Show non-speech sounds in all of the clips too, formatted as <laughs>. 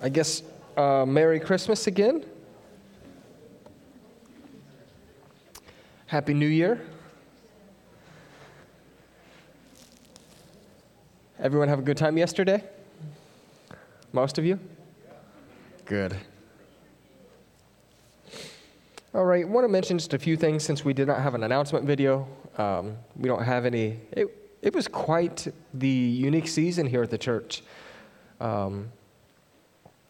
I guess uh, Merry Christmas again. Happy New Year. Everyone have a good time yesterday? Most of you? Good. All right, I want to mention just a few things since we did not have an announcement video. Um, we don't have any. It, it was quite the unique season here at the church. Um,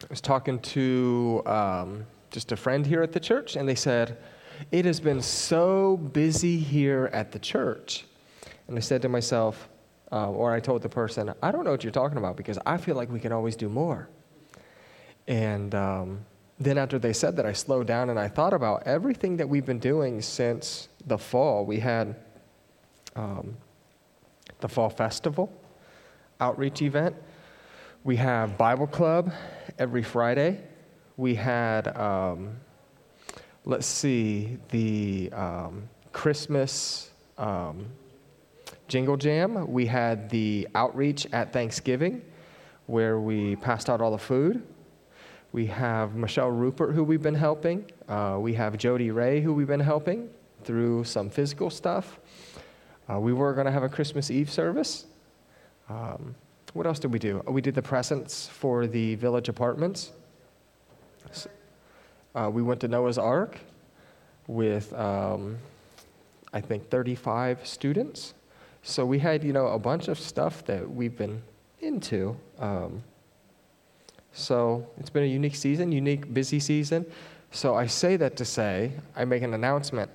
I was talking to um, just a friend here at the church, and they said, It has been so busy here at the church. And I said to myself, uh, or I told the person, I don't know what you're talking about because I feel like we can always do more. And um, then after they said that, I slowed down and I thought about everything that we've been doing since the fall. We had um, the fall festival, outreach event. We have Bible club every Friday. We had, um, let's see, the um, Christmas um, Jingle Jam. We had the outreach at Thanksgiving where we passed out all the food. We have Michelle Rupert, who we've been helping. Uh, we have Jody Ray, who we've been helping through some physical stuff. Uh, we were going to have a Christmas Eve service. Um, what else did we do? We did the presents for the village apartments. Uh, we went to Noah's Ark with, um, I think, 35 students. So we had, you know, a bunch of stuff that we've been into. Um, so it's been a unique season, unique, busy season. So I say that to say I make an announcement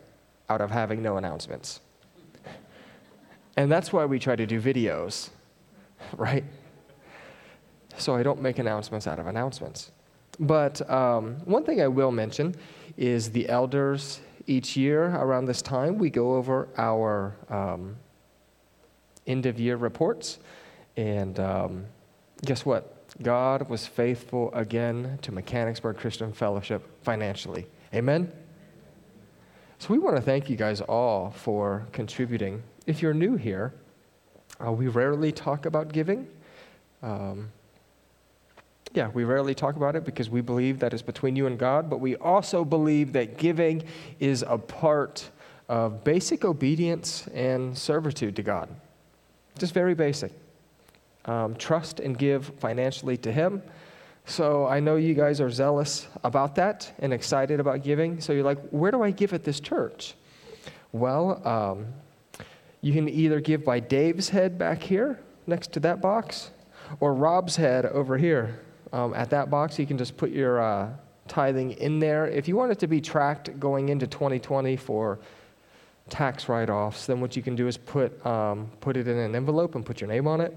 out of having no announcements. <laughs> And that's why we try to do videos <laughs> right? So I don't make announcements out of announcements. But um, one thing I will mention is the elders each year around this time, we go over our um, end of year reports. And um, guess what? God was faithful again to Mechanicsburg Christian Fellowship financially. Amen? So we want to thank you guys all for contributing. If you're new here, uh, we rarely talk about giving. Um, yeah, we rarely talk about it because we believe that it's between you and God, but we also believe that giving is a part of basic obedience and servitude to God. Just very basic. Um, trust and give financially to Him. So I know you guys are zealous about that and excited about giving. So you're like, where do I give at this church? Well, um, you can either give by Dave's head back here next to that box or Rob's head over here um, at that box. You can just put your uh, tithing in there. If you want it to be tracked going into 2020 for tax write offs, then what you can do is put, um, put it in an envelope and put your name on it,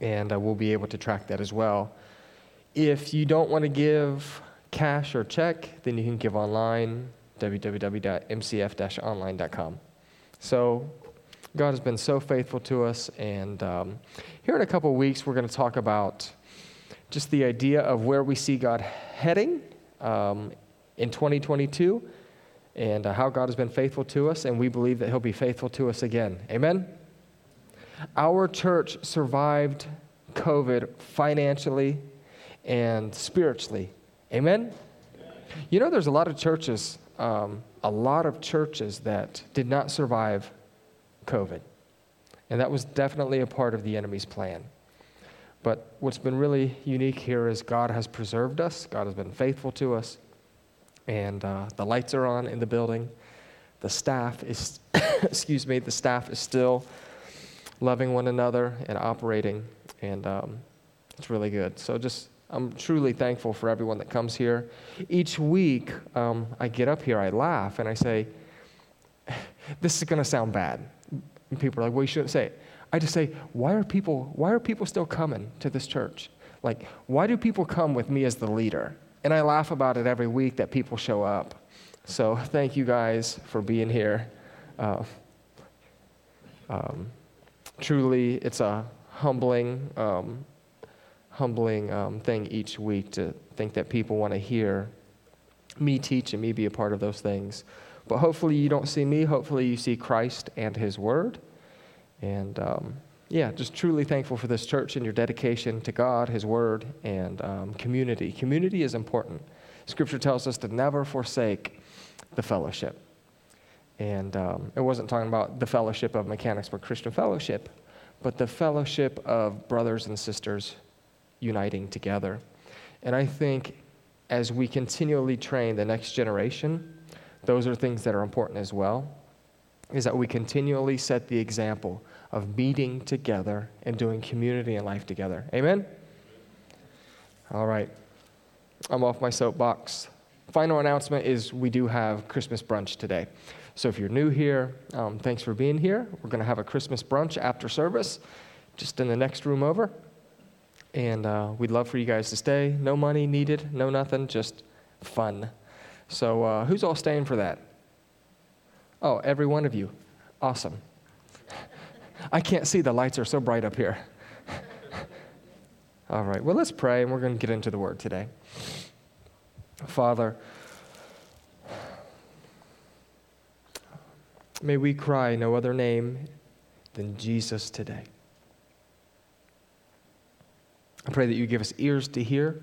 and uh, we'll be able to track that as well. If you don't want to give cash or check, then you can give online, www.mcf online.com. So God has been so faithful to us. And um, here in a couple of weeks, we're going to talk about just the idea of where we see God heading um, in 2022 and uh, how God has been faithful to us. And we believe that He'll be faithful to us again. Amen? Our church survived COVID financially and spiritually. Amen? You know, there's a lot of churches, um, a lot of churches that did not survive COVID. And that was definitely a part of the enemy's plan. But what's been really unique here is God has preserved us, God has been faithful to us, and uh, the lights are on in the building. The staff is, <coughs> excuse me, the staff is still loving one another and operating, and um, it's really good. So just I'm truly thankful for everyone that comes here. Each week, um, I get up here, I laugh, and I say, <laughs> This is going to sound bad. And people are like, well, you shouldn't say it. I just say, why are people, why are people still coming to this church? Like, why do people come with me as the leader? And I laugh about it every week that people show up. So thank you guys for being here. Uh, um, truly, it's a humbling, um, humbling um, thing each week to think that people want to hear me teach and me be a part of those things. But hopefully, you don't see me. Hopefully, you see Christ and His Word. And um, yeah, just truly thankful for this church and your dedication to God, His Word, and um, community. Community is important. Scripture tells us to never forsake the fellowship. And um, it wasn't talking about the fellowship of mechanics, but Christian fellowship, but the fellowship of brothers and sisters uniting together. And I think as we continually train the next generation, those are things that are important as well, is that we continually set the example of meeting together and doing community and life together. Amen? All right. I'm off my soapbox. Final announcement is we do have Christmas brunch today. So if you're new here, um, thanks for being here. We're going to have a Christmas brunch after service, just in the next room over. And uh, we'd love for you guys to stay. No money needed, no nothing, just fun. So uh, who's all staying for that? Oh, every one of you. Awesome. <laughs> I can't see, the lights are so bright up here. <laughs> all right, well, let's pray and we're going to get into the word today. Father, may we cry no other name than Jesus today. I pray that you give us ears to hear,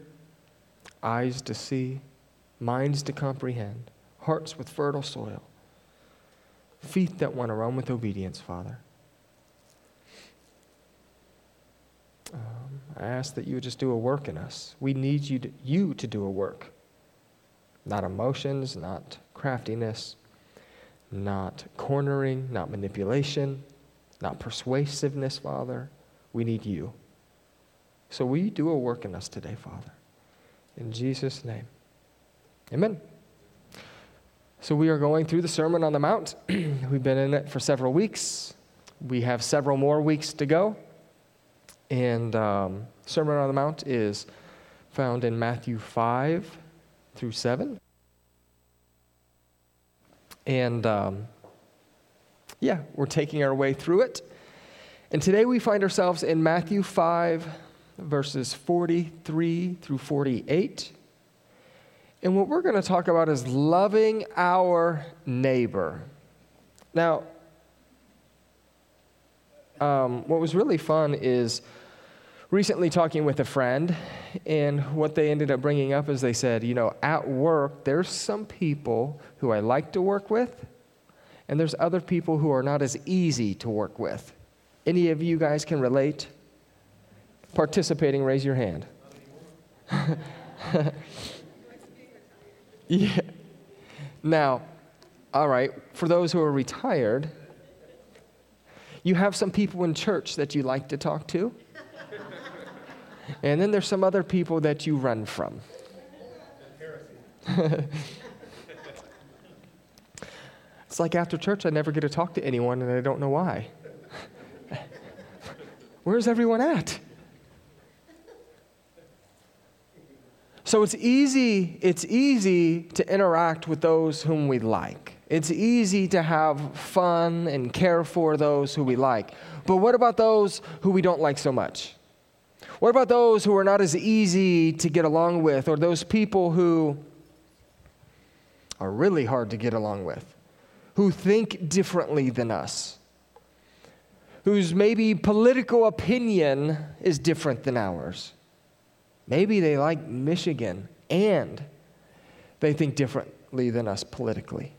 eyes to see, minds to comprehend, hearts with fertile soil, feet that want to run with obedience, Father. Um, I ask that you would just do a work in us. We need you to, you to do a work. Not emotions, not craftiness, not cornering, not manipulation, not persuasiveness, Father. We need you. So will you do a work in us today, Father? In Jesus' name. Amen. So we are going through the Sermon on the Mount. <clears throat> We've been in it for several weeks. We have several more weeks to go. And um, Sermon on the Mount is found in Matthew 5 through 7. And um, yeah, we're taking our way through it. And today we find ourselves in Matthew 5, verses 43 through 48. And what we're going to talk about is loving our neighbor. Now, um, what was really fun is recently talking with a friend, and what they ended up bringing up is they said, you know, at work, there's some people who I like to work with, and there's other people who are not as easy to work with. Any of you guys can relate? Participating, raise your hand. <laughs> yeah. Now, all right, for those who are retired, you have some people in church that you like to talk to. And then there's some other people that you run from. <laughs> it's like after church, I never get to talk to anyone and I don't know why. <laughs> Where's everyone at? So it's easy, it's easy to interact with those whom we like. It's easy to have fun and care for those who we like. But what about those who we don't like so much? What about those who are not as easy to get along with, or those people who are really hard to get along with, who think differently than us, whose maybe political opinion is different than ours? Maybe they like Michigan and they think differently than us politically.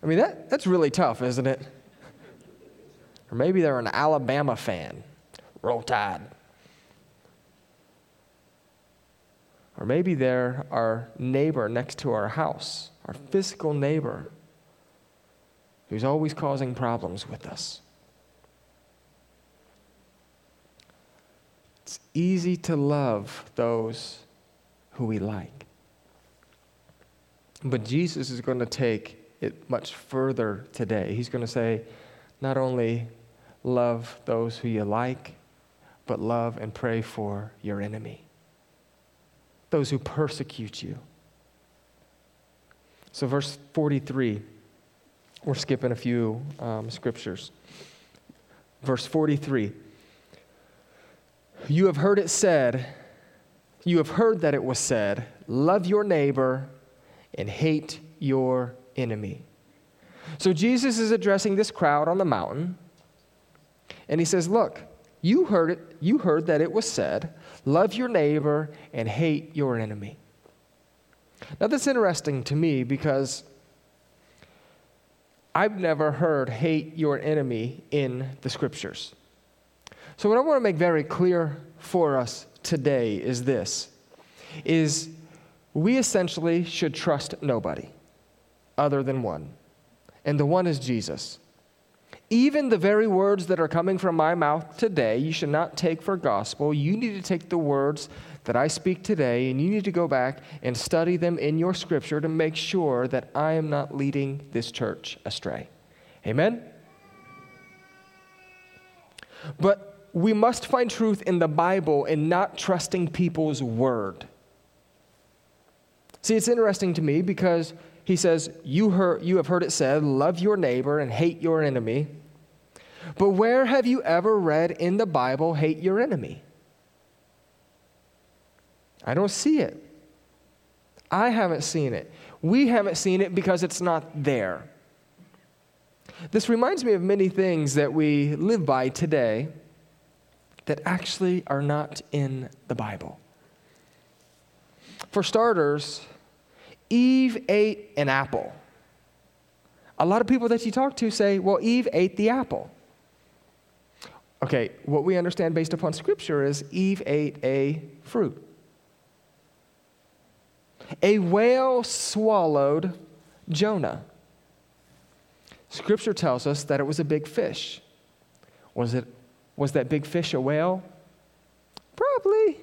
I mean, that, that's really tough, isn't it? Or maybe they're an Alabama fan. Roll Tide. Or maybe they're our neighbor next to our house, our physical neighbor who's always causing problems with us. It's easy to love those who we like. But Jesus is going to take it much further today. He's going to say, not only love those who you like, but love and pray for your enemy, those who persecute you. So, verse 43, we're skipping a few um, scriptures. Verse 43 you have heard it said, you have heard that it was said, love your neighbor and hate your enemy. So Jesus is addressing this crowd on the mountain, And he says, Look, you heard it, you heard that it was said, love your neighbor and hate your enemy. Now, that's interesting to me because I've never heard hate your enemy in the scriptures. So, what I want to make very clear for us today is this is we essentially should trust nobody other than one. And the one is Jesus. Even the very words that are coming from my mouth today, you should not take for gospel. You need to take the words that I speak today and you need to go back and study them in your scripture to make sure that I am not leading this church astray. Amen? But we must find truth in the Bible and not trusting people's word. See, it's interesting to me because he says, you, heard, you have heard it said, love your neighbor and hate your enemy. But where have you ever read in the Bible, hate your enemy? I don't see it. I haven't seen it. We haven't seen it because it's not there. This reminds me of many things that we live by today that actually are not in the Bible. For starters, Eve ate an apple. A lot of people that you talk to say, well, Eve ate the apple. Okay, what we understand based upon Scripture is Eve ate a fruit. A whale swallowed Jonah. Scripture tells us that it was a big fish. Was, it, was that big fish a whale? Probably.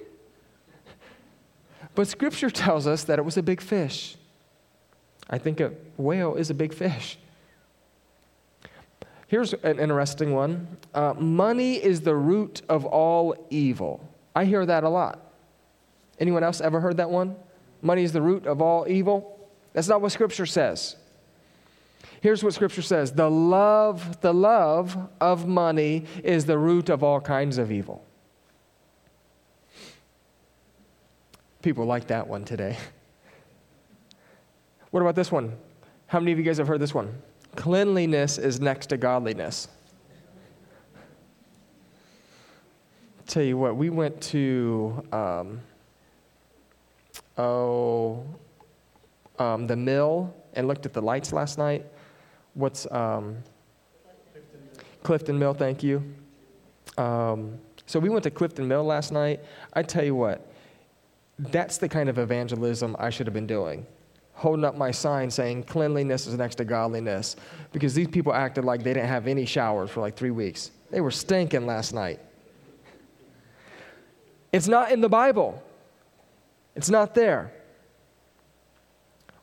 But Scripture tells us that it was a big fish. I think a whale is a big fish. Here's an interesting one uh, money is the root of all evil. I hear that a lot. Anyone else ever heard that one? Money is the root of all evil? That's not what Scripture says. Here's what Scripture says the love, the love of money is the root of all kinds of evil. People like that one today. <laughs> What about this one? How many of you guys have heard this one? Cleanliness is next to godliness. Tell you what, we went to, um, oh, um, the mill and looked at the lights last night. What's um, Clifton Mill? Thank you. Um, so we went to Clifton Mill last night. I tell you what, that's the kind of evangelism I should have been doing. Holding up my sign saying cleanliness is next to godliness because these people acted like they didn't have any showers for like three weeks. They were stinking last night. It's not in the Bible, it's not there.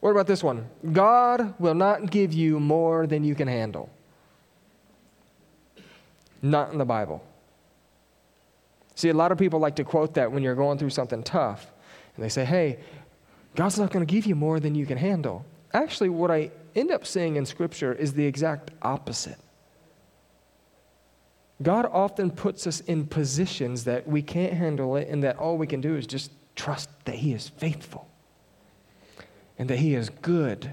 What about this one? God will not give you more than you can handle. Not in the Bible. See, a lot of people like to quote that when you're going through something tough. And they say, hey, God's not going to give you more than you can handle. Actually, what I end up seeing in Scripture is the exact opposite. God often puts us in positions that we can't handle it and that all we can do is just trust that He is faithful and that He is good.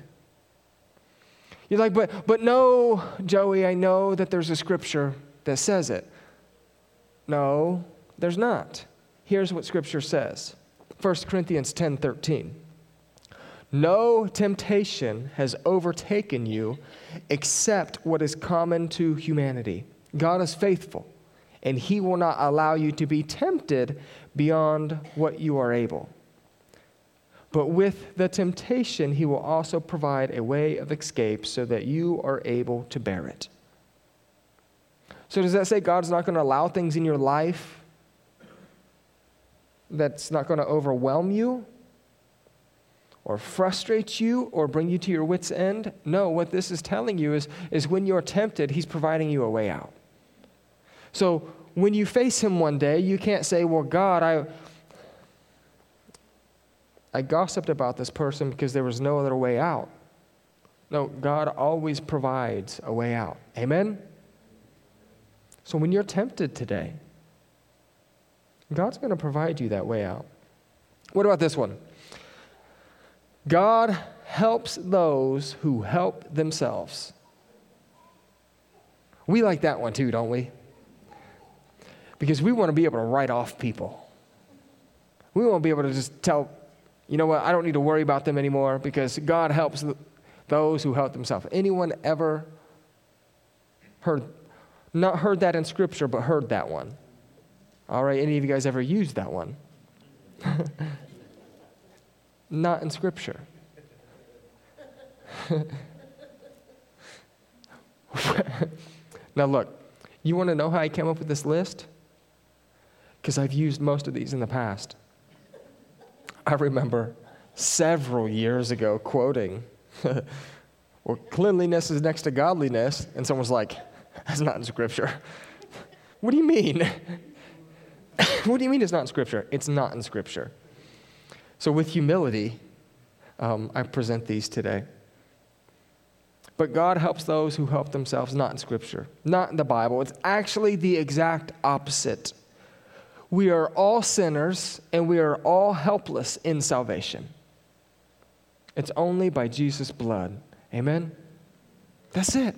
You're like, but, but no, Joey, I know that there's a scripture that says it. No, there's not. Here's what scripture says 1 Corinthians 10 13. No temptation has overtaken you except what is common to humanity. God is faithful, and He will not allow you to be tempted beyond what you are able. But with the temptation, He will also provide a way of escape so that you are able to bear it. So, does that say God's not going to allow things in your life that's not going to overwhelm you or frustrate you or bring you to your wits' end. No, what this is telling you is, is when you're tempted, He's providing you a way out. So when you face Him one day, you can't say, Well, God, I, I gossiped about this person because there was no other way out. No, God always provides a way out. Amen? So when you're tempted today, God's going to provide you that way out. What about this one? God helps those who help themselves. We like that one too, don't we? Because we want to be able to write off people. We want to be able to just tell, you know what, I don't need to worry about them anymore because God helps those who help themselves. Anyone ever heard, not heard that in Scripture, but heard that one? All right, any of you guys ever used that one? <laughs> not in Scripture. <laughs> now, look, you want to know how I came up with this list? Because I've used most of these in the past. I remember several years ago quoting, <laughs> well, cleanliness is next to godliness. And someone's like, that's not in Scripture. <laughs> what do you mean? <laughs> what do you mean it's not in Scripture? It's not in Scripture. So, with humility, um, I present these today. But God helps those who help themselves, not in Scripture, not in the Bible. It's actually the exact opposite. We are all sinners and we are all helpless in salvation. It's only by Jesus' blood. Amen? That's it.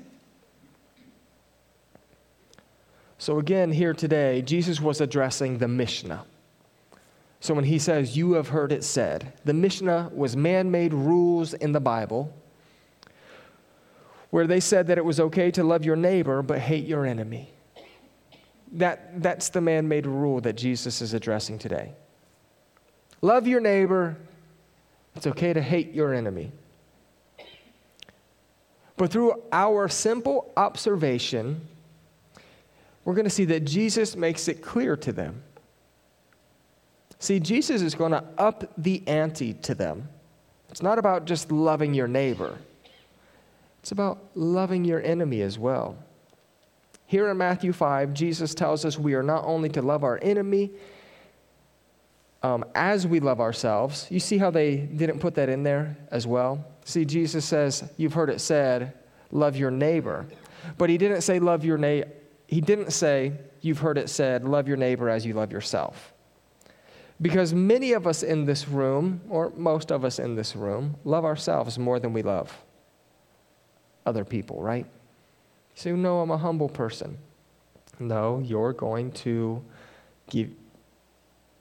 So, again, here today, Jesus was addressing the Mishnah. So, when he says, You have heard it said, the Mishnah was man made rules in the Bible where they said that it was okay to love your neighbor but hate your enemy. That, that's the man made rule that Jesus is addressing today. Love your neighbor, it's okay to hate your enemy. But through our simple observation, we're going to see that Jesus makes it clear to them. See, Jesus is going to up the ante to them. It's not about just loving your neighbor. It's about loving your enemy as well. Here in Matthew 5, Jesus tells us we are not only to love our enemy um, as we love ourselves. You see how they didn't put that in there as well? See, Jesus says, You've heard it said, love your neighbor. But he didn't say, love your neighbor. He didn't say, You've heard it said, love your neighbor as you love yourself. Because many of us in this room, or most of us in this room, love ourselves more than we love other people, right? Say, No, I'm a humble person. No, you're going to give,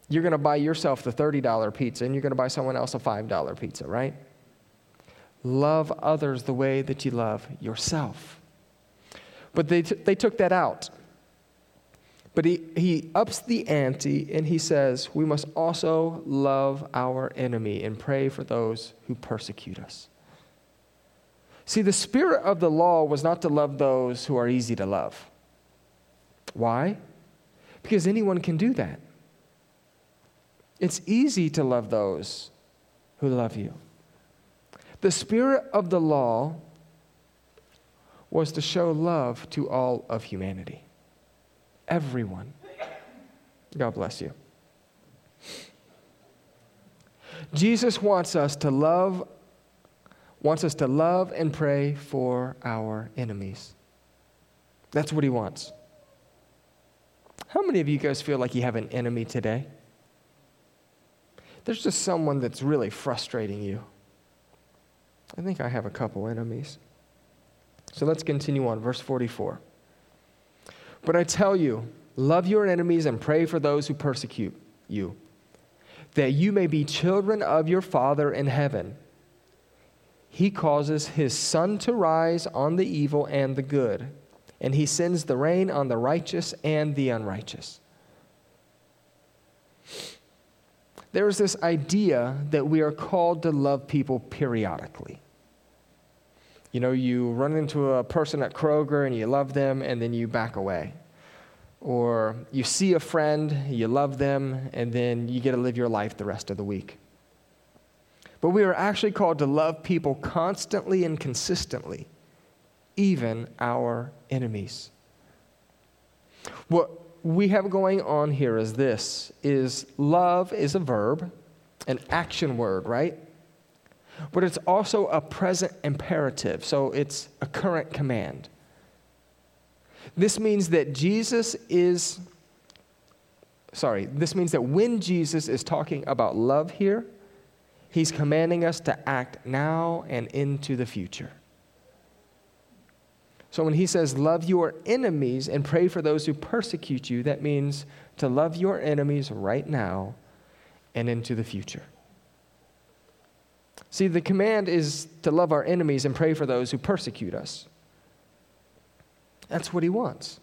you're going to buy yourself the $30 pizza and you're going to buy someone else a $5 pizza, right? Love others the way that you love yourself. But they, t- they took that out. But he, he ups the ante and he says, We must also love our enemy and pray for those who persecute us. See, the spirit of the law was not to love those who are easy to love. Why? Because anyone can do that. It's easy to love those who love you. The spirit of the law was to show love to all of humanity, everyone. God bless you. Jesus wants us to love wants us to love and pray for our enemies. That's what he wants. How many of you guys feel like you have an enemy today? There's just someone that's really frustrating you. I think I have a couple enemies. So let's continue on. Verse 44. But I tell you, love your enemies and pray for those who persecute you, that you may be children of your Father in heaven he causes his sun to rise on the evil and the good, and he sends the rain on the righteous and the unrighteous. There's this idea that we are called to love people periodically. You know, you run into a person at Kroger and you love them and then you back away. Or you see a friend, you love them, and then you get to live your life the rest of the week. But we are actually called to love people constantly and consistently, even our enemies. What we have going on here is this is love is a verb, an action word, right? But it's also a present imperative, so it's a current command. This means that Jesus is sorry, this means that when Jesus is talking about love here, He's commanding us to act now and into the future. So when he says, love your enemies and pray for those who persecute you, that means to love your enemies right now and into the future. See, the command is to love our enemies and pray for those who persecute us. That's what he wants.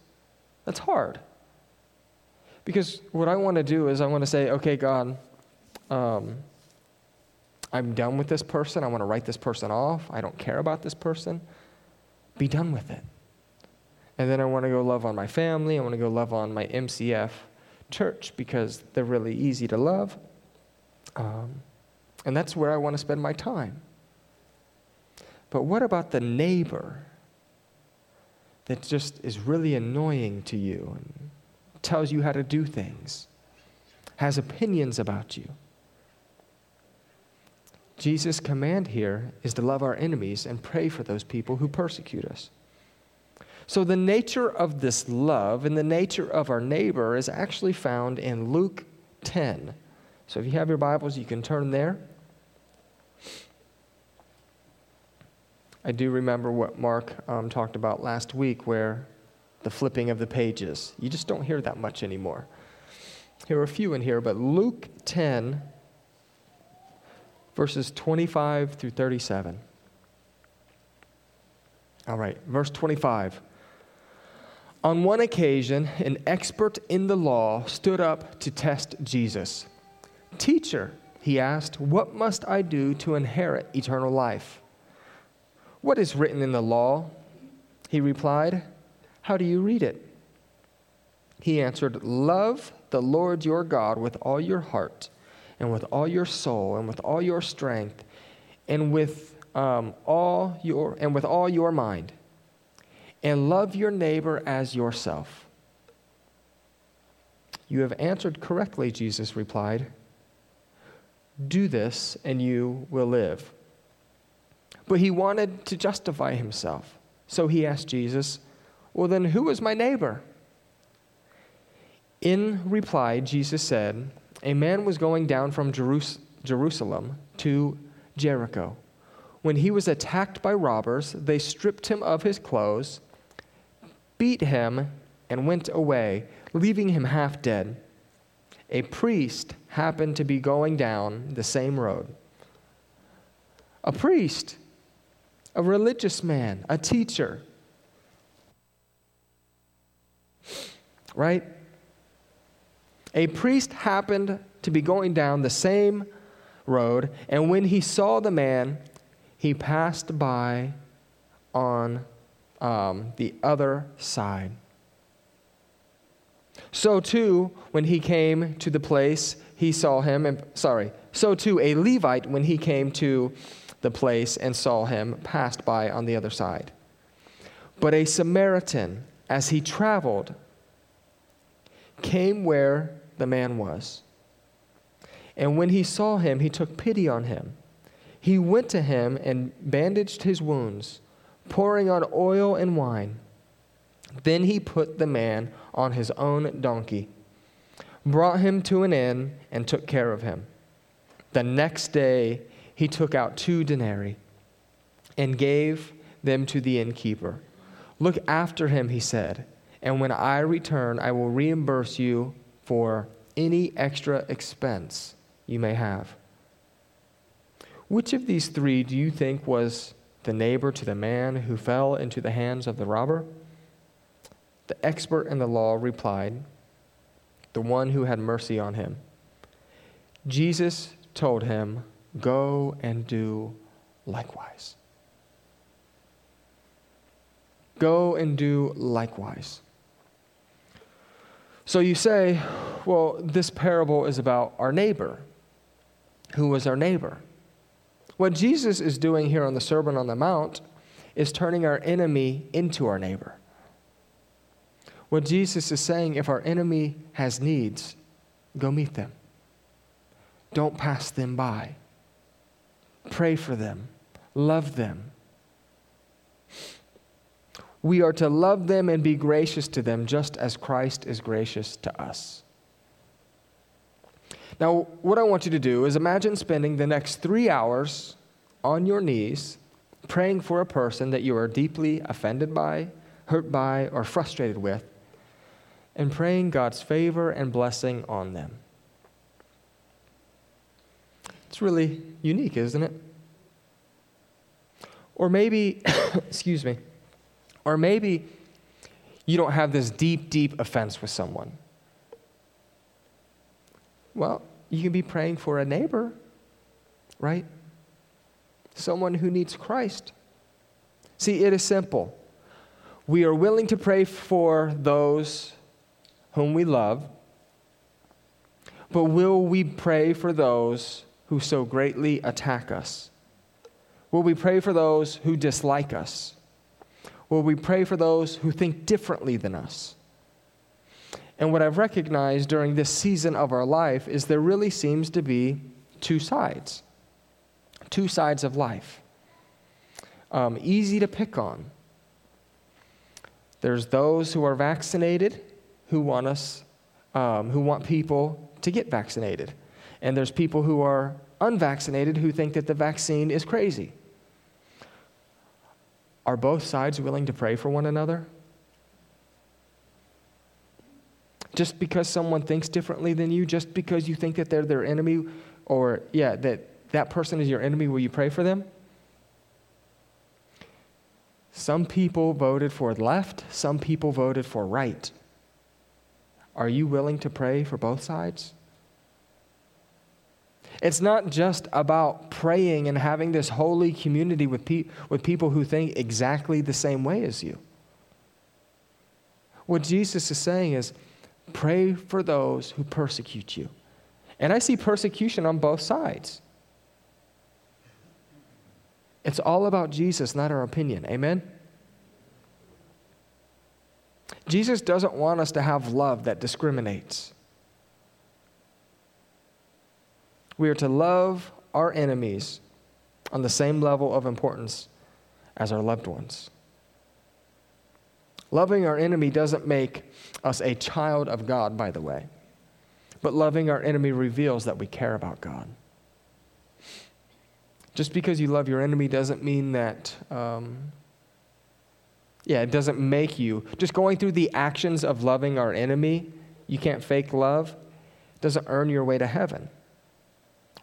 That's hard. Because what I want to do is I want to say, okay, God, um, I'm done with this person. I want to write this person off. I don't care about this person. Be done with it. And then I want to go love on my family. I want to go love on my MCF church because they're really easy to love. Um, and that's where I want to spend my time. But what about the neighbor that just is really annoying to you and tells you how to do things, has opinions about you? Jesus' command here is to love our enemies and pray for those people who persecute us. So, the nature of this love and the nature of our neighbor is actually found in Luke 10. So, if you have your Bibles, you can turn there. I do remember what Mark um, talked about last week, where the flipping of the pages. You just don't hear that much anymore. There are a few in here, but Luke 10, verses 25 through 37. All right, verse 25. On one occasion, an expert in the law stood up to test Jesus. Teacher, he asked, what must I do to inherit eternal life? What is written in the law? He replied, How do you read it? He answered, Love the Lord your God with all your heart and with all your soul and with all your strength and with um, all your and with all your mind and love your neighbor as yourself. You have answered correctly jesus replied. Do this and you will live. But he wanted to justify himself. So he asked jesus well then who is my neighbor? In reply jesus said a man was going down from Jerus- Jerusalem to Jericho. When he was attacked by robbers, they stripped him of his clothes, beat him, and went away, leaving him half dead. A priest happened to be going down the same road. A priest, a religious man, a teacher. Right? A priest happened to be going down the same road, and when he saw the man, he passed by on um, the other side. So too, when he came to the place, he saw him, and sorry, so too, a Levite, when he came to the place and saw him, passed by on the other side. But a Samaritan, as he traveled, came where the man was. And when he saw him, he took pity on him. He went to him and bandaged his wounds, pouring on oil and wine. Then he put the man on his own donkey, brought him to an inn, and took care of him. The next day, he took out two denarii and gave them to the innkeeper. Look after him, he said, and when I return, I will reimburse you for any extra expense you may have. Which of these three do you think was the neighbor to the man who fell into the hands of the robber? The expert in the law replied, The one who had mercy on him. Jesus told him, Go and do likewise. Go and do likewise. So you say, well, this parable is about our neighbor. Who was our neighbor? What Jesus is doing here on the Sermon on the Mount is turning our enemy into our neighbor. What Jesus is saying, if our enemy has needs, go meet them. Don't pass them by. Pray for them. Love them we are to love them and be gracious to them just as Christ is gracious to us. Now, what I want you to do is imagine spending the next three hours on your knees praying for a person that you are deeply offended by, hurt by, or frustrated with, and praying God's favor and blessing on them. It's really unique, isn't it? Or maybe, <coughs> excuse me, or maybe you don't have this deep, deep offense with someone. Well, you can be praying for a neighbor, right? Someone who needs Christ. See, it is simple. We are willing to pray for those whom we love, but will we pray for those who so greatly attack us? Will we pray for those who dislike us? Will we pray for those who think differently than us? And what I've recognized during this season of our life is there really seems to be two sides, two sides of life. Um, easy to pick on. There's those who are vaccinated who want us, um, who want people to get vaccinated. And there's people who are unvaccinated who think that the vaccine is crazy. Are both sides willing to pray for one another? Just because someone thinks differently than you, just because you think that they're their enemy, or, yeah, that that person is your enemy, will you pray for them? Some people voted for left, some people voted for right. Are you willing to pray for both sides? It's not just about praying and having this holy community with, pe- with people who think exactly the same way as you. What Jesus is saying is pray for those who persecute you. And I see persecution on both sides. It's all about Jesus, not our opinion. Amen? Jesus doesn't want us to have love that discriminates. We are to love our enemies on the same level of importance as our loved ones. Loving our enemy doesn't make us a child of God, by the way, but loving our enemy reveals that we care about God. Just because you love your enemy doesn't mean that, um, yeah, it doesn't make you. Just going through the actions of loving our enemy, you can't fake love, doesn't earn your way to heaven.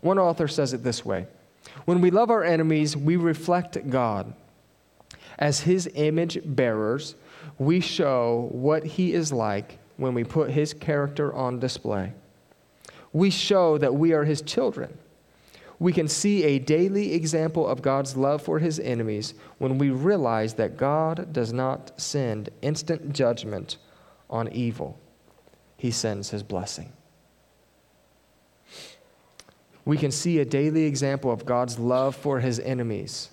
One author says it this way When we love our enemies, we reflect God. As his image bearers, we show what he is like when we put his character on display. We show that we are his children. We can see a daily example of God's love for his enemies when we realize that God does not send instant judgment on evil, he sends his blessing we can see a daily example of God's love for his enemies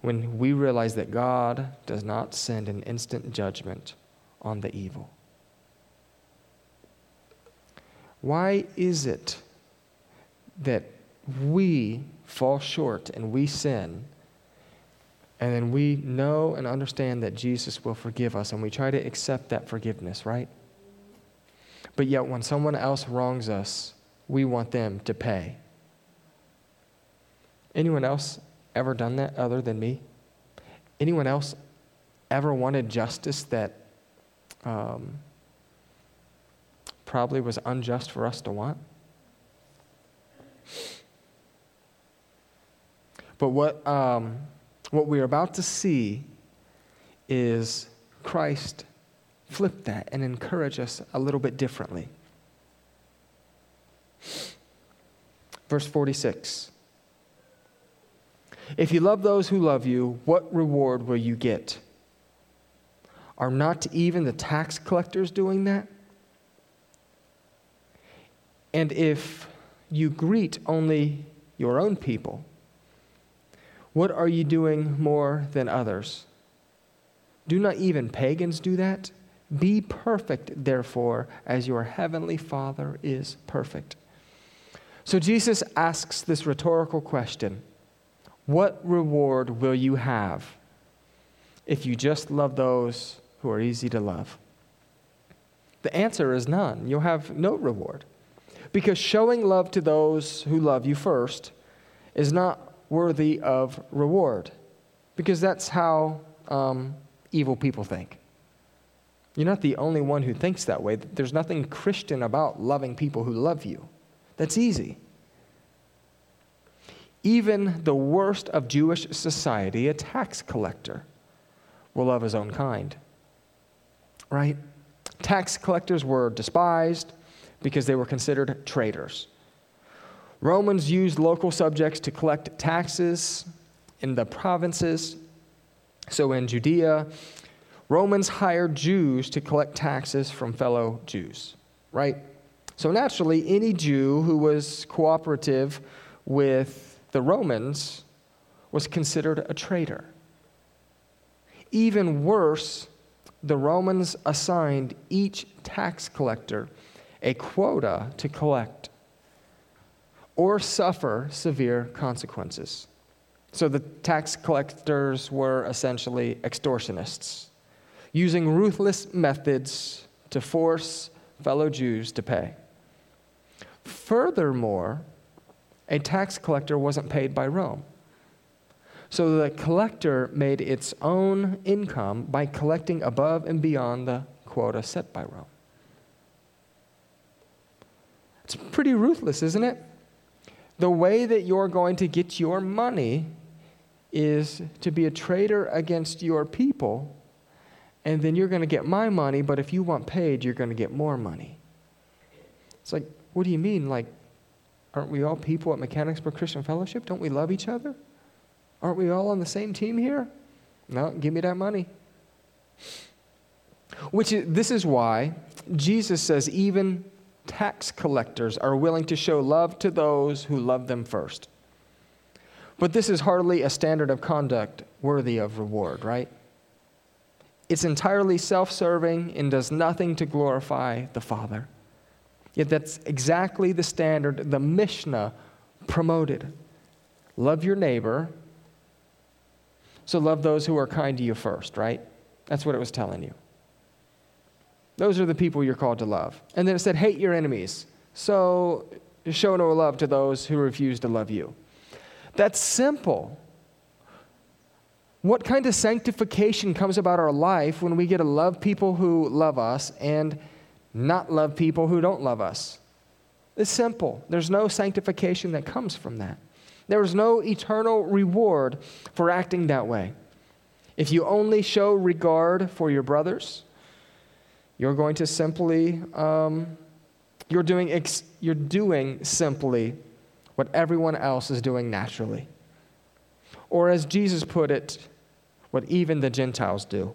when we realize that God does not send an instant judgment on the evil. Why is it that we fall short and we sin, and then we know and understand that Jesus will forgive us, and we try to accept that forgiveness, right? But yet, when someone else wrongs us, we want them to pay. Anyone else ever done that other than me? Anyone else ever wanted justice that um, probably was unjust for us to want? But what, um, what we're about to see is Christ flip that and encourage us a little bit differently. Verse 46 If you love those who love you, what reward will you get? Are not even the tax collectors doing that? And if you greet only your own people, what are you doing more than others? Do not even pagans do that? Be perfect, therefore, as your heavenly Father is perfect. So Jesus asks this rhetorical question What reward will you have if you just love those who are easy to love? The answer is none. You'll have no reward. Because showing love to those who love you first is not worthy of reward. Because that's how um, evil people think. You're not the only one who thinks that way. There's nothing Christian about loving people who love you. That's easy. Even the worst of Jewish society, a tax collector, will love his own kind. Right? Tax collectors were despised because they were considered traitors. Romans used local subjects to collect taxes in the provinces. So in Judea, Romans hired Jews to collect taxes from fellow Jews, right? So naturally, any Jew who was cooperative with the Romans was considered a traitor. Even worse, the Romans assigned each tax collector a quota to collect or suffer severe consequences. So the tax collectors were essentially extortionists, using ruthless methods to force fellow Jews to pay. Furthermore, a tax collector wasn't paid by Rome. So the collector made its own income by collecting above and beyond the quota set by Rome. It's pretty ruthless, isn't it? The way that you're going to get your money is to be a traitor against your people, and then you're going to get my money, but if you want paid, you're going to get more money. It's like, what do you mean? Like, aren't we all people at Mechanicsburg Christian Fellowship? Don't we love each other? Aren't we all on the same team here? No, give me that money. Which is, this is why Jesus says even tax collectors are willing to show love to those who love them first. But this is hardly a standard of conduct worthy of reward, right? It's entirely self serving and does nothing to glorify the Father. Yet that's exactly the standard the Mishnah promoted. Love your neighbor, so love those who are kind to you first, right? That's what it was telling you. Those are the people you're called to love. And then it said, hate your enemies. So show no love to those who refuse to love you. That's simple. What kind of sanctification comes about our life when we get to love people who love us and not love people who don't love us? It's simple. There's no sanctification that comes from that. There is no eternal reward for acting that way. If you only show regard for your brothers, you're going to simply, um, you're, doing ex- you're doing simply what everyone else is doing naturally. Or as Jesus put it, what even the Gentiles do.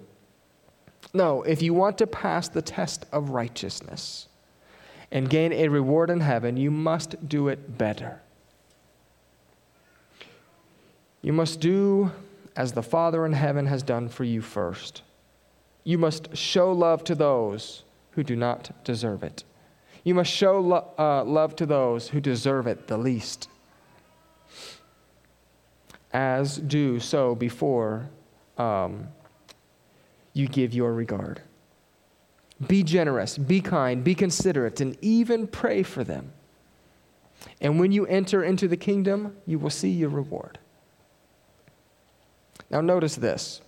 No, if you want to pass the test of righteousness and gain a reward in heaven, you must do it better. You must do as the Father in heaven has done for you first. You must show love to those who do not deserve it. You must show lo- uh, love to those who deserve it the least. As do so before um, you give your regard. Be generous, be kind, be considerate, and even pray for them. And when you enter into the kingdom, you will see your reward. Now, notice this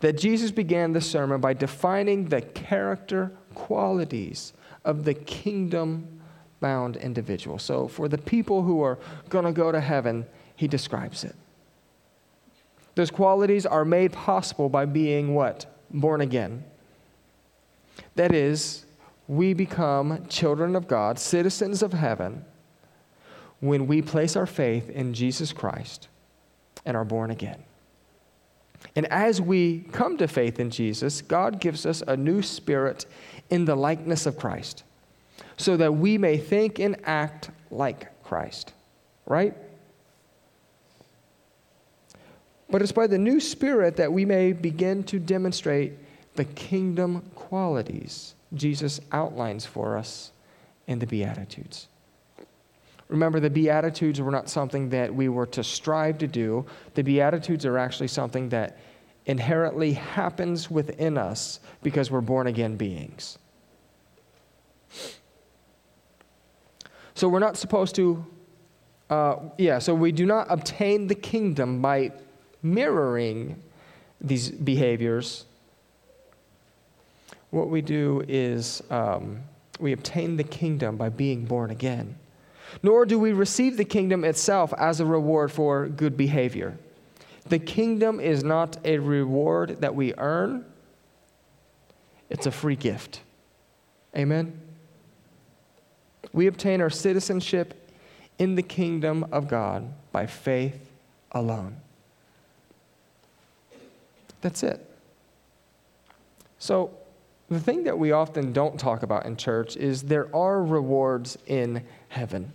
that Jesus began the sermon by defining the character qualities of the kingdom bound individual. So, for the people who are going to go to heaven, he describes it. Those qualities are made possible by being what? Born again. That is, we become children of God, citizens of heaven, when we place our faith in Jesus Christ and are born again. And as we come to faith in Jesus, God gives us a new spirit in the likeness of Christ so that we may think and act like Christ, right? But it's by the new spirit that we may begin to demonstrate the kingdom qualities Jesus outlines for us in the Beatitudes. Remember, the Beatitudes were not something that we were to strive to do. The Beatitudes are actually something that inherently happens within us because we're born again beings. So we're not supposed to, uh, yeah, so we do not obtain the kingdom by mirroring these behaviors, what we do is um, we obtain the kingdom by being born again. Nor do we receive the kingdom itself as a reward for good behavior. The kingdom is not a reward that we earn, it's a free gift. Amen? We obtain our citizenship in the kingdom of God by faith alone. That's it. So, the thing that we often don't talk about in church is there are rewards in heaven.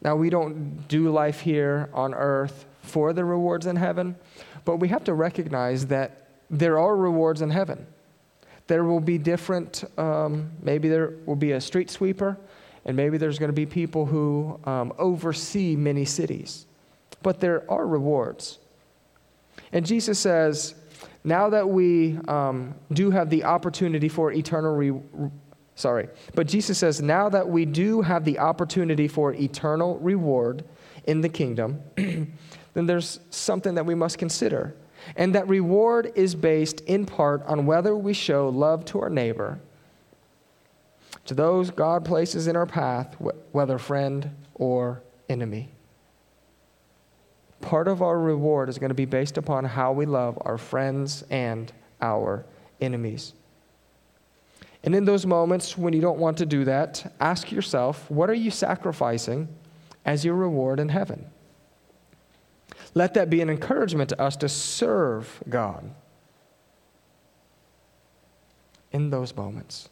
Now, we don't do life here on earth for the rewards in heaven, but we have to recognize that there are rewards in heaven. There will be different, um, maybe there will be a street sweeper, and maybe there's going to be people who um, oversee many cities. But there are rewards. And Jesus says, now that we um, do have the opportunity for eternal re- sorry but jesus says now that we do have the opportunity for eternal reward in the kingdom <clears throat> then there's something that we must consider. And that reward is based in part on whether we show love to our neighbor to those god places in our path whether friend or enemy part of our reward is going to be based upon how we love our friends and our enemies. And in those moments when you don't want to do that, ask yourself what are you sacrificing as your reward in heaven? Let that be an encouragement to us to serve God in those moments.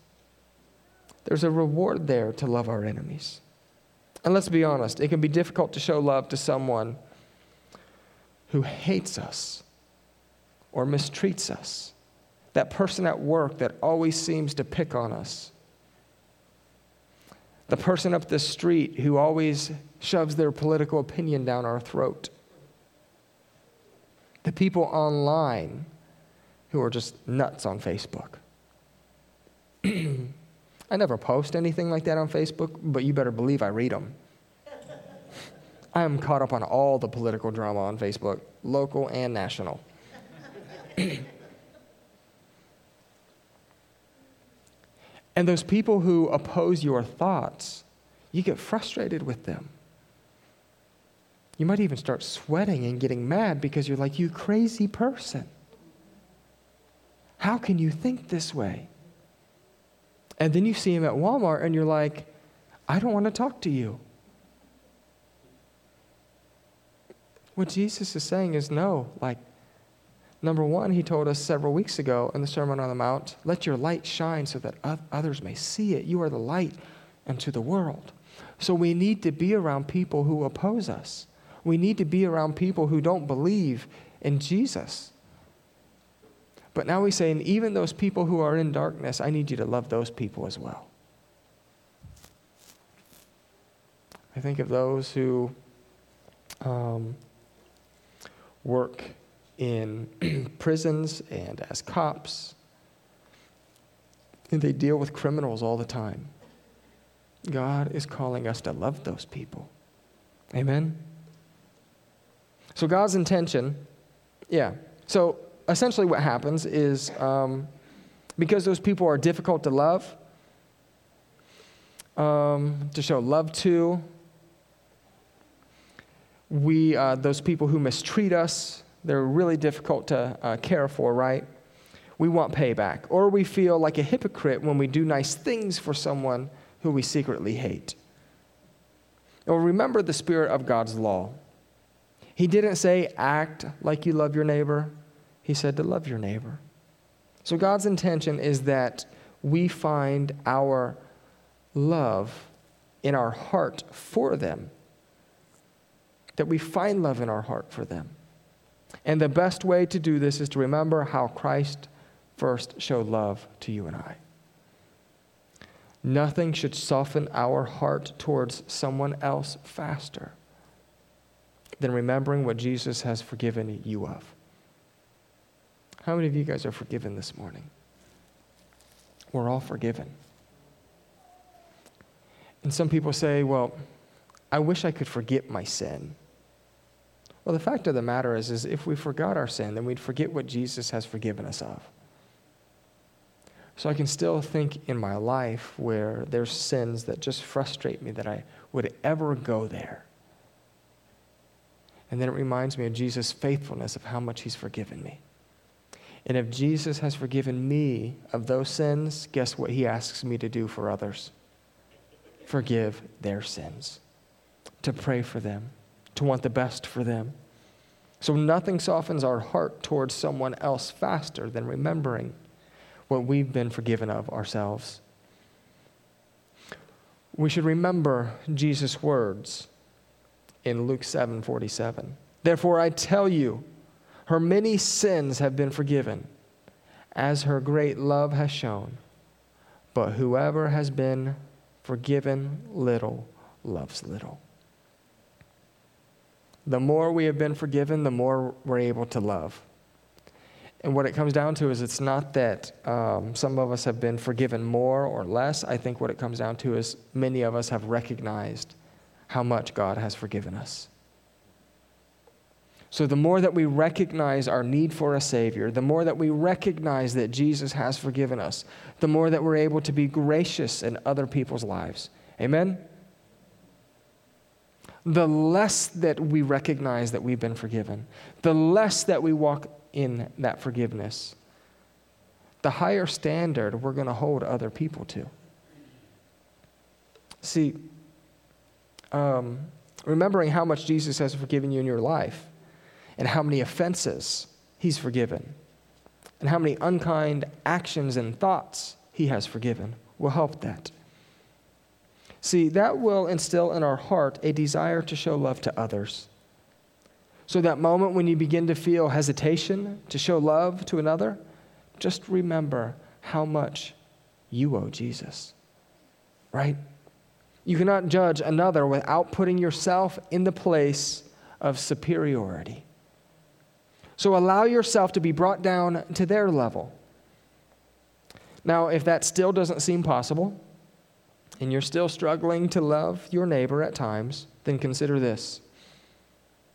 There's a reward there to love our enemies. And let's be honest, it can be difficult to show love to someone who hates us or mistreats us, that person at work that always seems to pick on us, the person up the street who always shoves their political opinion down our throat, the people online who are just nuts on Facebook. <clears throat> I never post anything like that on Facebook, but you better believe I read them. I am caught up on all the political drama on Facebook, local and national. <clears throat> and those people who oppose your thoughts, you get frustrated with them. You might even start sweating and getting mad because you're like, you crazy person. How can you think this way? And then you see him at Walmart and you're like, I don't want to talk to you. What Jesus is saying is no. Like, number one, he told us several weeks ago in the Sermon on the Mount let your light shine so that others may see it. You are the light unto the world. So we need to be around people who oppose us. We need to be around people who don't believe in Jesus. But now he's saying, even those people who are in darkness, I need you to love those people as well. I think of those who um, work in <clears throat> prisons and as cops. And they deal with criminals all the time. God is calling us to love those people. Amen? So, God's intention, yeah. So, essentially, what happens is um, because those people are difficult to love, um, to show love to, we, uh, those people who mistreat us, they're really difficult to uh, care for, right? We want payback. Or we feel like a hypocrite when we do nice things for someone who we secretly hate. Or remember the spirit of God's law. He didn't say, act like you love your neighbor, He said to love your neighbor. So God's intention is that we find our love in our heart for them that we find love in our heart for them. And the best way to do this is to remember how Christ first showed love to you and I. Nothing should soften our heart towards someone else faster than remembering what Jesus has forgiven you of. How many of you guys are forgiven this morning? We're all forgiven. And some people say, well, I wish I could forget my sin. Well, the fact of the matter is, is if we forgot our sin, then we'd forget what Jesus has forgiven us of. So I can still think in my life where there's sins that just frustrate me that I would ever go there. And then it reminds me of Jesus' faithfulness of how much he's forgiven me. And if Jesus has forgiven me of those sins, guess what he asks me to do for others? Forgive their sins, to pray for them, to want the best for them. So nothing softens our heart towards someone else faster than remembering what we've been forgiven of ourselves. We should remember Jesus' words in Luke 7 47. Therefore, I tell you, her many sins have been forgiven, as her great love has shown. But whoever has been forgiven little loves little. The more we have been forgiven, the more we're able to love. And what it comes down to is it's not that um, some of us have been forgiven more or less. I think what it comes down to is many of us have recognized how much God has forgiven us. So, the more that we recognize our need for a Savior, the more that we recognize that Jesus has forgiven us, the more that we're able to be gracious in other people's lives. Amen? The less that we recognize that we've been forgiven, the less that we walk in that forgiveness, the higher standard we're going to hold other people to. See, um, remembering how much Jesus has forgiven you in your life and how many offenses he's forgiven and how many unkind actions and thoughts he has forgiven will help that. See, that will instill in our heart a desire to show love to others. So, that moment when you begin to feel hesitation to show love to another, just remember how much you owe Jesus, right? You cannot judge another without putting yourself in the place of superiority. So allow yourself to be brought down to their level. Now, if that still doesn't seem possible, and you're still struggling to love your neighbor at times, then consider this.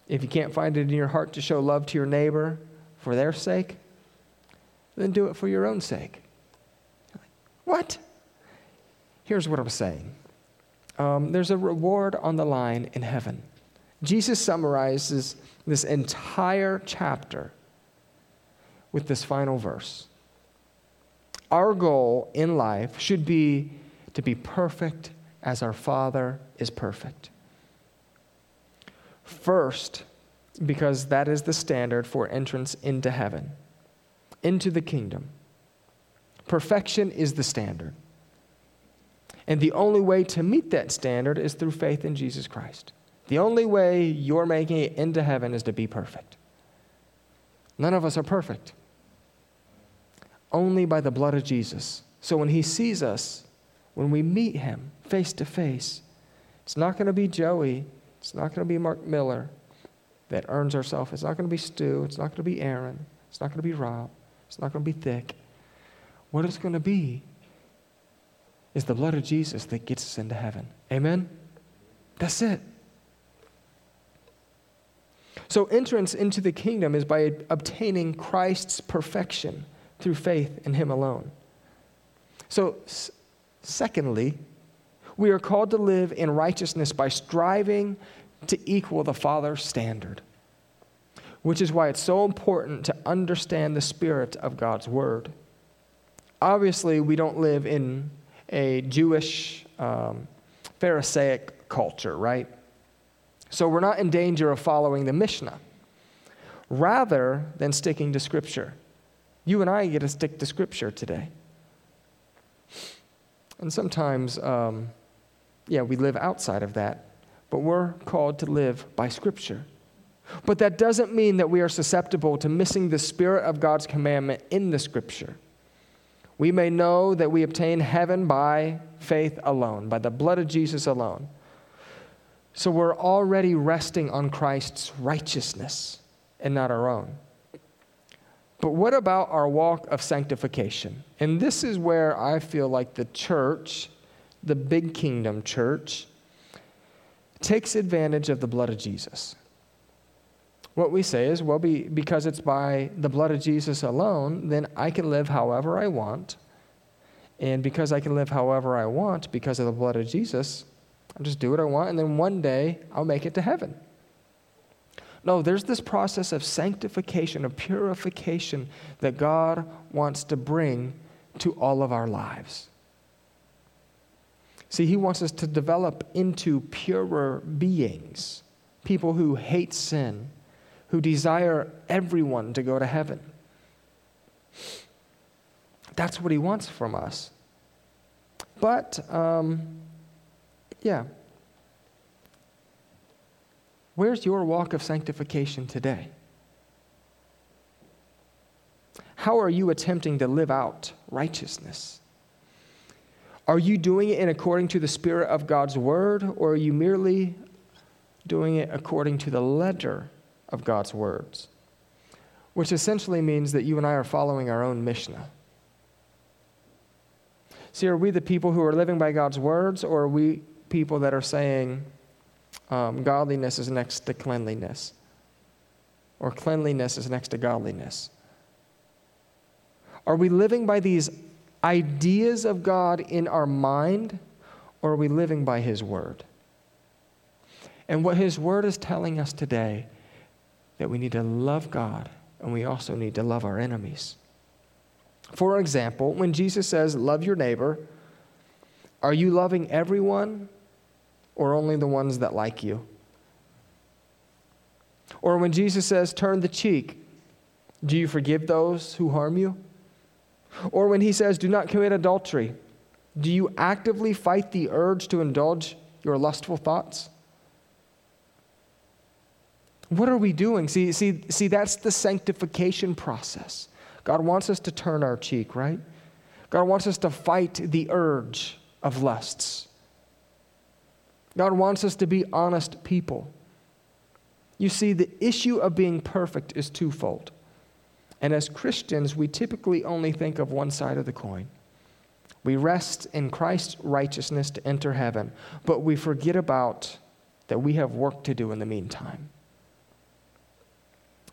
If you can't find it in your heart to show love to your neighbor for their sake, then do it for your own sake. What? Here's what I'm saying um, there's a reward on the line in heaven. Jesus summarizes this entire chapter with this final verse. Our goal in life should be to be perfect as our Father is perfect. First, because that is the standard for entrance into heaven, into the kingdom. Perfection is the standard. And the only way to meet that standard is through faith in Jesus Christ. The only way you're making it into heaven is to be perfect. None of us are perfect. Only by the blood of Jesus. So when he sees us, when we meet him face to face, it's not going to be Joey, it's not going to be Mark Miller that earns ourselves. It's not going to be Stu, it's not going to be Aaron, it's not going to be Rob, it's not going to be Thick. What it's going to be is the blood of Jesus that gets us into heaven. Amen? That's it. So, entrance into the kingdom is by obtaining Christ's perfection through faith in Him alone. So, secondly, we are called to live in righteousness by striving to equal the Father's standard, which is why it's so important to understand the spirit of God's Word. Obviously, we don't live in a Jewish um, Pharisaic culture, right? So we're not in danger of following the Mishnah rather than sticking to Scripture. You and I get to stick to Scripture today. And sometimes, um, yeah, we live outside of that, but we're called to live by Scripture. But that doesn't mean that we are susceptible to missing the spirit of God's commandment in the Scripture. We may know that we obtain heaven by faith alone, by the blood of Jesus alone. So we're already resting on Christ's righteousness and not our own. But what about our walk of sanctification? And this is where I feel like the church, the big kingdom church, takes advantage of the blood of Jesus. what we say is, well, be, because it's by the blood of Jesus alone, then I can live however I want. And because I can live however I want because of the blood of Jesus, I'll just do what I want, and then one day I'll make it to heaven. No, there's this process of sanctification, of purification that God wants to bring to all of our lives. See, He wants us to develop into purer beings, people who hate sin, who desire everyone to go to heaven. That's what He wants from us. But, um, yeah. Where's your walk of sanctification today? How are you attempting to live out righteousness? Are you doing it in according to the spirit of God's word, or are you merely doing it according to the letter of God's words? Which essentially means that you and I are following our own Mishnah. See, are we the people who are living by God's words, or are we people that are saying um, godliness is next to cleanliness, or cleanliness is next to godliness? Are we living by these ideas of God in our mind, or are we living by His Word? And what His Word is telling us today that we need to love God and we also need to love our enemies. For example, when Jesus says, Love your neighbor, are you loving everyone or only the ones that like you? Or when Jesus says, Turn the cheek, do you forgive those who harm you? Or when he says, Do not commit adultery, do you actively fight the urge to indulge your lustful thoughts? What are we doing? See, see, see, that's the sanctification process. God wants us to turn our cheek, right? God wants us to fight the urge of lusts. God wants us to be honest people. You see, the issue of being perfect is twofold. And as Christians, we typically only think of one side of the coin. We rest in Christ's righteousness to enter heaven, but we forget about that we have work to do in the meantime.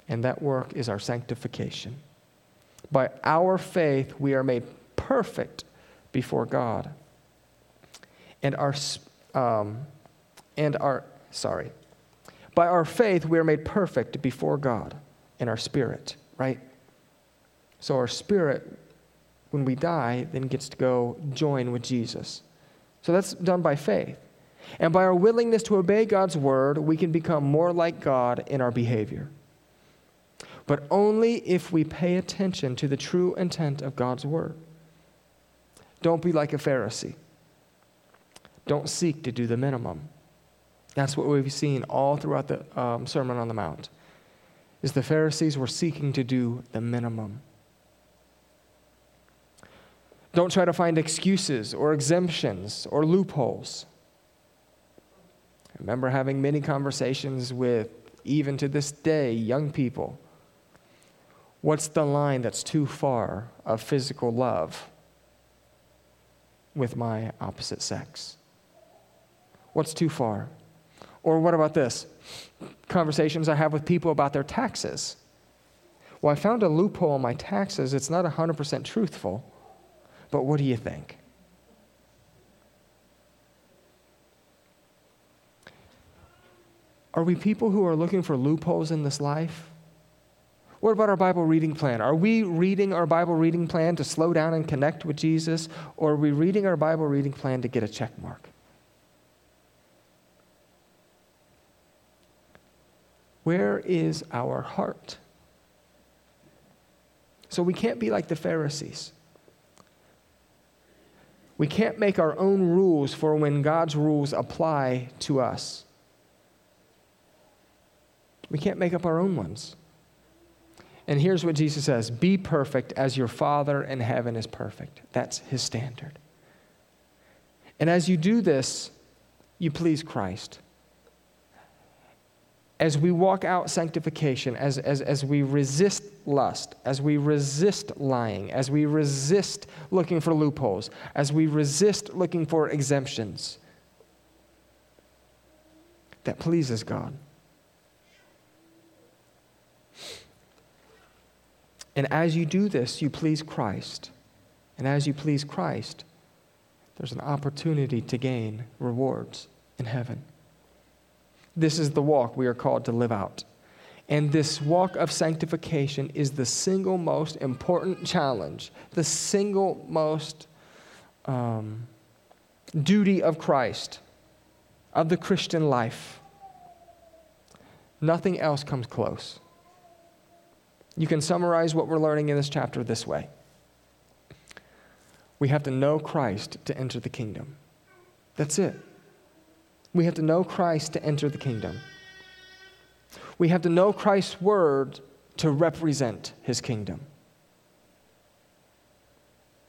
And that work is our sanctification. By our faith, we are made perfect before God. And our, um, and our, sorry, by our faith, we are made perfect before God in our spirit, right? So our spirit, when we die, then gets to go join with Jesus. So that's done by faith. And by our willingness to obey God's word, we can become more like God in our behavior but only if we pay attention to the true intent of God's word. Don't be like a Pharisee. Don't seek to do the minimum. That's what we've seen all throughout the um, Sermon on the Mount. Is the Pharisees were seeking to do the minimum. Don't try to find excuses or exemptions or loopholes. I remember having many conversations with, even to this day, young people What's the line that's too far of physical love with my opposite sex? What's too far? Or what about this? Conversations I have with people about their taxes. Well, I found a loophole in my taxes. It's not 100% truthful, but what do you think? Are we people who are looking for loopholes in this life? What about our Bible reading plan? Are we reading our Bible reading plan to slow down and connect with Jesus, or are we reading our Bible reading plan to get a check mark? Where is our heart? So we can't be like the Pharisees. We can't make our own rules for when God's rules apply to us. We can't make up our own ones. And here's what Jesus says Be perfect as your Father in heaven is perfect. That's his standard. And as you do this, you please Christ. As we walk out sanctification, as, as, as we resist lust, as we resist lying, as we resist looking for loopholes, as we resist looking for exemptions, that pleases God. And as you do this, you please Christ. And as you please Christ, there's an opportunity to gain rewards in heaven. This is the walk we are called to live out. And this walk of sanctification is the single most important challenge, the single most um, duty of Christ, of the Christian life. Nothing else comes close. You can summarize what we're learning in this chapter this way We have to know Christ to enter the kingdom. That's it. We have to know Christ to enter the kingdom. We have to know Christ's word to represent his kingdom.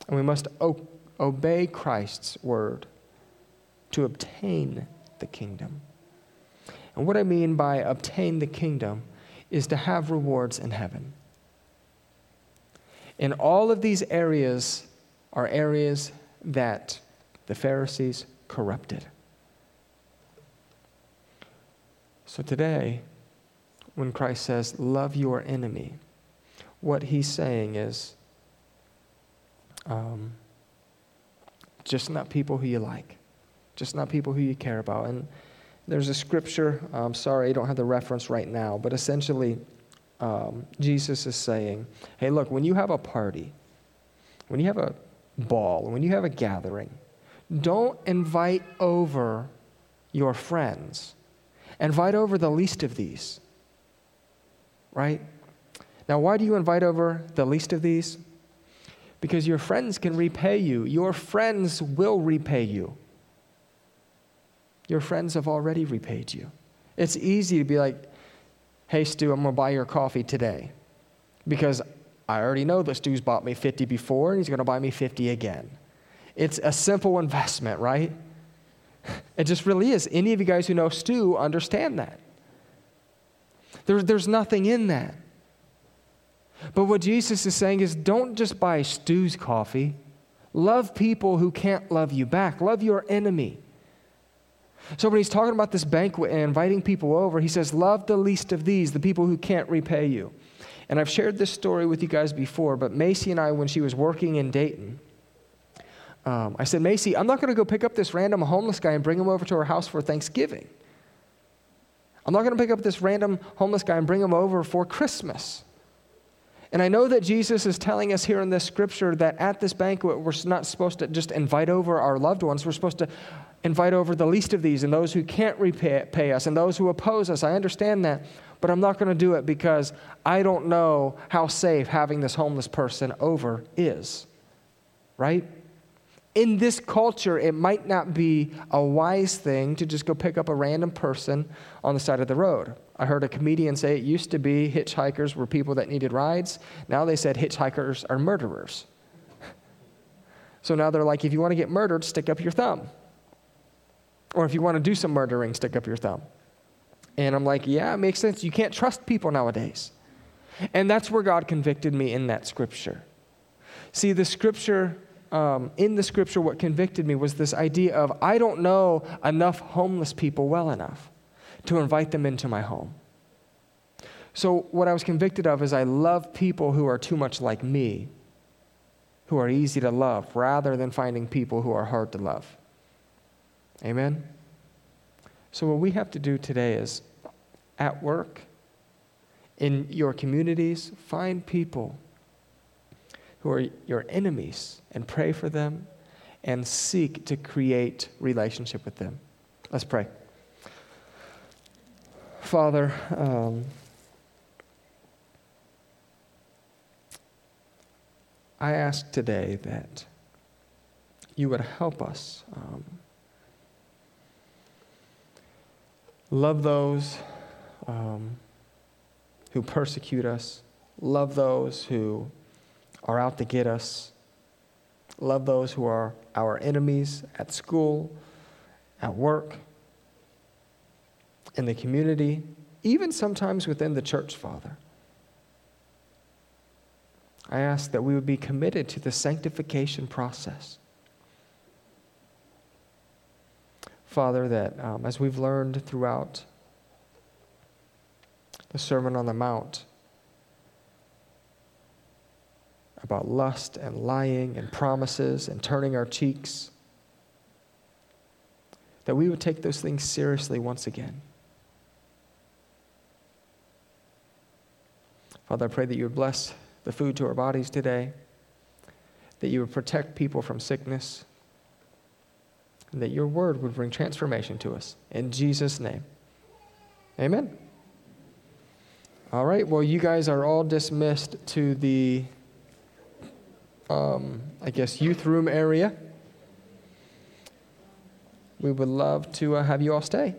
And we must o- obey Christ's word to obtain the kingdom. And what I mean by obtain the kingdom is to have rewards in heaven. And all of these areas are areas that the Pharisees corrupted. So today, when Christ says, Love your enemy, what he's saying is um, just not people who you like, just not people who you care about. And there's a scripture, I'm sorry, I don't have the reference right now, but essentially, um, Jesus is saying, Hey, look, when you have a party, when you have a ball, when you have a gathering, don't invite over your friends Invite over the least of these. Right? Now, why do you invite over the least of these? Because your friends can repay you. Your friends will repay you. Your friends have already repaid you. It's easy to be like, hey, Stu, I'm going to buy your coffee today. Because I already know that Stu's bought me 50 before and he's going to buy me 50 again. It's a simple investment, right? It just really is. Any of you guys who know Stu understand that. There, there's nothing in that. But what Jesus is saying is don't just buy Stu's coffee. Love people who can't love you back. Love your enemy. So when he's talking about this banquet and inviting people over, he says, Love the least of these, the people who can't repay you. And I've shared this story with you guys before, but Macy and I, when she was working in Dayton, um, I said, Macy, I'm not going to go pick up this random homeless guy and bring him over to our house for Thanksgiving. I'm not going to pick up this random homeless guy and bring him over for Christmas. And I know that Jesus is telling us here in this scripture that at this banquet, we're not supposed to just invite over our loved ones. We're supposed to invite over the least of these and those who can't repay us and those who oppose us. I understand that. But I'm not going to do it because I don't know how safe having this homeless person over is. Right? In this culture, it might not be a wise thing to just go pick up a random person on the side of the road. I heard a comedian say it used to be hitchhikers were people that needed rides. Now they said hitchhikers are murderers. <laughs> So now they're like, if you want to get murdered, stick up your thumb. Or if you want to do some murdering, stick up your thumb. And I'm like, yeah, it makes sense. You can't trust people nowadays. And that's where God convicted me in that scripture. See, the scripture um, in the scripture, what convicted me was this idea of I don't know enough homeless people well enough to invite them into my home. So, what I was convicted of is I love people who are too much like me, who are easy to love, rather than finding people who are hard to love. Amen? So, what we have to do today is at work, in your communities, find people who are your enemies and pray for them and seek to create relationship with them. Let's pray. Father, um, I ask today that you would help us um, love those um, who persecute us, love those who are out to get us. Love those who are our enemies at school, at work, in the community, even sometimes within the church, Father. I ask that we would be committed to the sanctification process. Father, that um, as we've learned throughout the Sermon on the Mount, about lust and lying and promises and turning our cheeks, that we would take those things seriously once again. Father, I pray that you would bless the food to our bodies today, that you would protect people from sickness, and that your word would bring transformation to us. In Jesus' name, amen. All right, well, you guys are all dismissed to the, um, I guess, youth room area. We would love to uh, have you all stay.